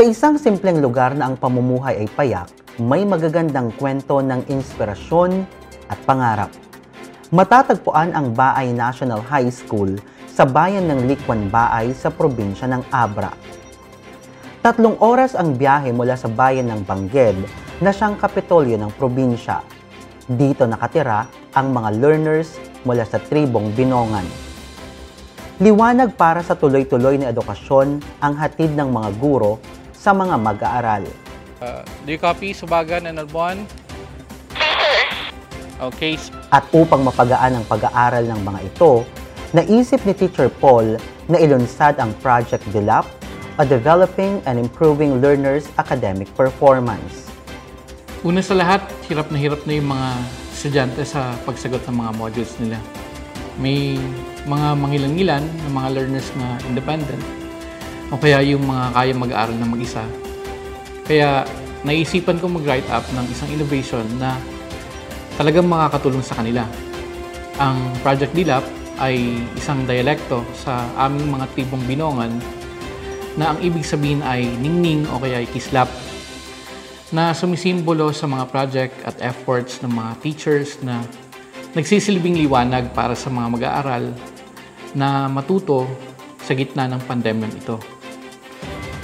Sa isang simpleng lugar na ang pamumuhay ay payak, may magagandang kwento ng inspirasyon at pangarap. Matatagpuan ang Baay National High School sa bayan ng Likwan Baay sa probinsya ng Abra. Tatlong oras ang biyahe mula sa bayan ng Bangged na siyang kapitolyo ng probinsya. Dito nakatira ang mga learners mula sa tribong Binongan. Liwanag para sa tuloy-tuloy na edukasyon ang hatid ng mga guro sa mga mag-aaral. Uh, do you copy Subagan and Albuan? Okay. At upang mapagaan ang pag-aaral ng mga ito, naisip ni Teacher Paul na ilunsad ang Project DELAP, a Developing and Improving Learners' Academic Performance. Una sa lahat, hirap na hirap na yung mga estudyante sa pagsagot ng mga modules nila. May mga mangilan-ngilan na mga learners na independent o kaya yung mga kaya mag-aaral na mag-isa. Kaya naisipan ko mag-write up ng isang innovation na talagang makakatulong sa kanila. Ang Project DILAP ay isang dialekto sa aming mga tribong binongan na ang ibig sabihin ay ningning o kaya ay kislap na sumisimbolo sa mga project at efforts ng mga teachers na nagsisilbing liwanag para sa mga mag-aaral na matuto sa gitna ng pandemyang ito.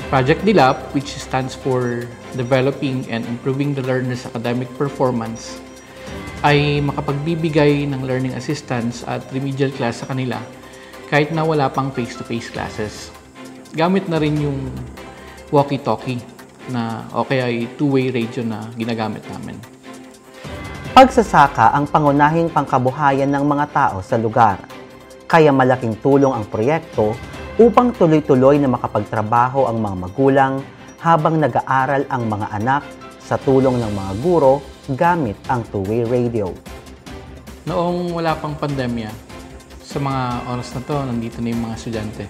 Project DILAP, which stands for Developing and Improving the Learner's Academic Performance, ay makapagbibigay ng learning assistance at remedial class sa kanila kahit na wala pang face-to-face classes. Gamit na rin yung walkie-talkie na o kaya ay two-way radio na ginagamit namin. Pagsasaka ang pangunahing pangkabuhayan ng mga tao sa lugar. Kaya malaking tulong ang proyekto upang tuloy-tuloy na makapagtrabaho ang mga magulang habang nag-aaral ang mga anak sa tulong ng mga guro gamit ang two-way radio. Noong wala pang pandemya, sa mga oras na to, nandito na yung mga estudyante.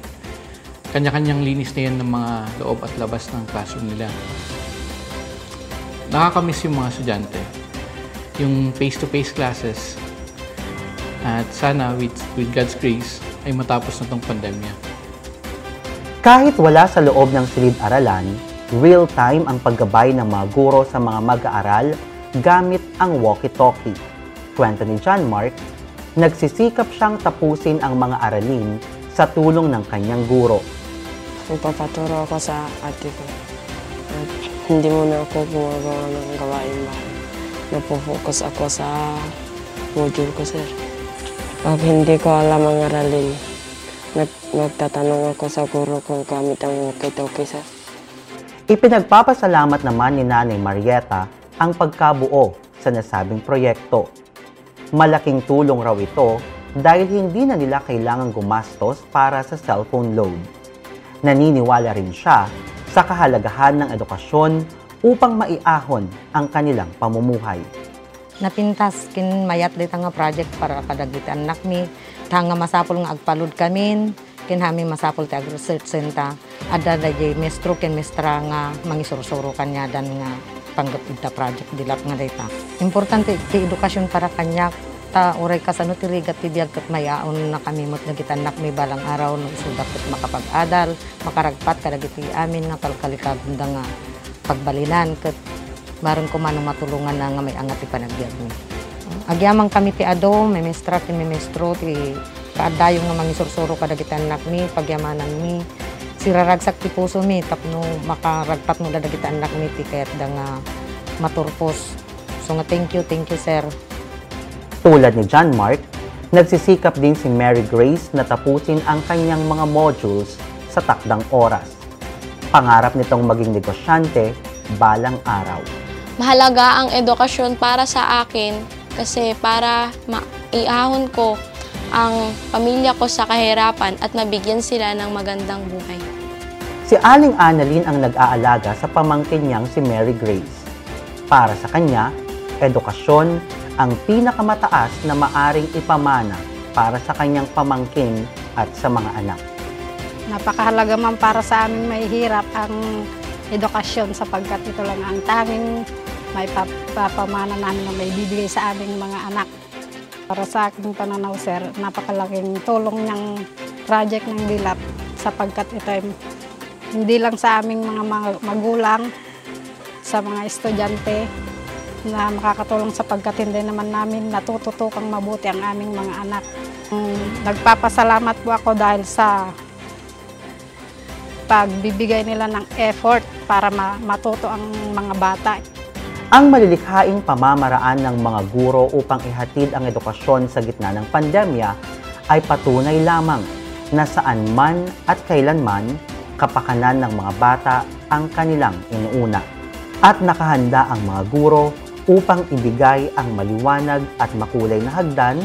Kanya-kanyang linis na yan ng mga loob at labas ng classroom nila. Nakakamiss yung mga estudyante. Yung face-to-face classes. At sana, with, with God's grace, ay matapos na tong pandemya. Kahit wala sa loob ng silid-aralan, real-time ang paggabay ng mga guro sa mga mag-aaral gamit ang walkie-talkie. Kwento ni John Mark, nagsisikap siyang tapusin ang mga aralin sa tulong ng kanyang guro. Magpapaturo ako sa ate ko. At hindi muna ako gumagawa ng gawain bahay. Napofocus ako sa module ko, sir. Pag hindi ko alam ang aralin, nagtatanong ako sa guro kung gamit ang walkie-talkie, sir. Ipinagpapasalamat naman ni Nanay Marieta ang pagkabuo sa nasabing proyekto. Malaking tulong raw ito dahil hindi na nila kailangang gumastos para sa cellphone load. Naniniwala rin siya sa kahalagahan ng edukasyon upang maiahon ang kanilang pamumuhay. Napintas kin mayat dito nga project para kadagitan anak mi Tanga masapol nga agpalud kamin, kinhami masapol ti agro-research center. Ada da jay mestro ken mestra nga mangisurusuro kanya dan nga panggap ita project dilap nga data. Importante ti edukasyon para kanya ta uray ka sa no ti rigat ti biag ket mayaon na kami mot nagitan nak may balang araw no isudat ket makapag-adal, makaragpat kadagiti amin nga kalkalikag nga pagbalinan ket maron ko man matulungan na nga may angat ti panagbiag mi. Agyamang kami ti ado, may mestra ti may mestro ti kaadayong nga mangisursuro kadagitan nak mi, pagyamanan mi. Siraragsak ti puso mi, tapno makaragpat mo dadagitan nak mi ti kayat da nga maturpos. So nga thank you, thank you sir. Tulad ni John Mark, nagsisikap din si Mary Grace na tapusin ang kanyang mga modules sa takdang oras. Pangarap nitong maging negosyante balang araw. Mahalaga ang edukasyon para sa akin kasi para maiahon ko ang pamilya ko sa kahirapan at mabigyan sila ng magandang buhay. Si Aling Annalyn ang nag-aalaga sa pamangkin niyang si Mary Grace. Para sa kanya, edukasyon ang pinakamataas na maaring ipamana para sa kanyang pamangkin at sa mga anak. Napakahalaga man para sa aming mahihirap ang edukasyon sapagkat ito lang ang tanging may papamana namin na may bibigay sa aming mga anak. Para sa aking pananaw, sir, napakalaking tulong ng project ng DILAP sapagkat ito ay hindi lang sa aming mga, magulang, sa mga estudyante na makakatulong sa pagkatindi naman namin natututokang mabuti ang aming mga anak. Nagpapasalamat po ako dahil sa pagbibigay nila ng effort para ma- matuto ang mga bata. Ang malilikhaing pamamaraan ng mga guro upang ihatid ang edukasyon sa gitna ng pandemya ay patunay lamang na saan man at kailanman kapakanan ng mga bata ang kanilang inuuna. At nakahanda ang mga guro upang ibigay ang maliwanag at makulay na hagdan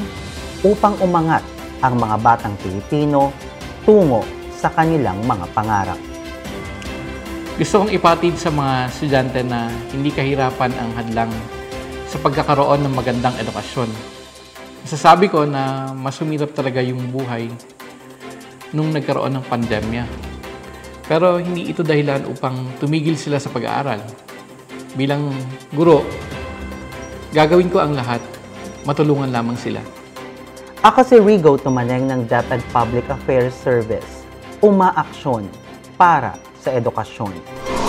upang umangat ang mga batang Pilipino tungo sa kanilang mga pangarap. Gusto kong ipatid sa mga estudyante na hindi kahirapan ang hadlang sa pagkakaroon ng magandang edukasyon. Masasabi ko na mas sumirap talaga yung buhay nung nagkaroon ng pandemya. Pero hindi ito dahilan upang tumigil sila sa pag-aaral. Bilang guro, gagawin ko ang lahat, matulungan lamang sila. Ako si Rigo Tumaneng ng DepEd Public Affairs Service. Umaaksyon para sa edukasyon.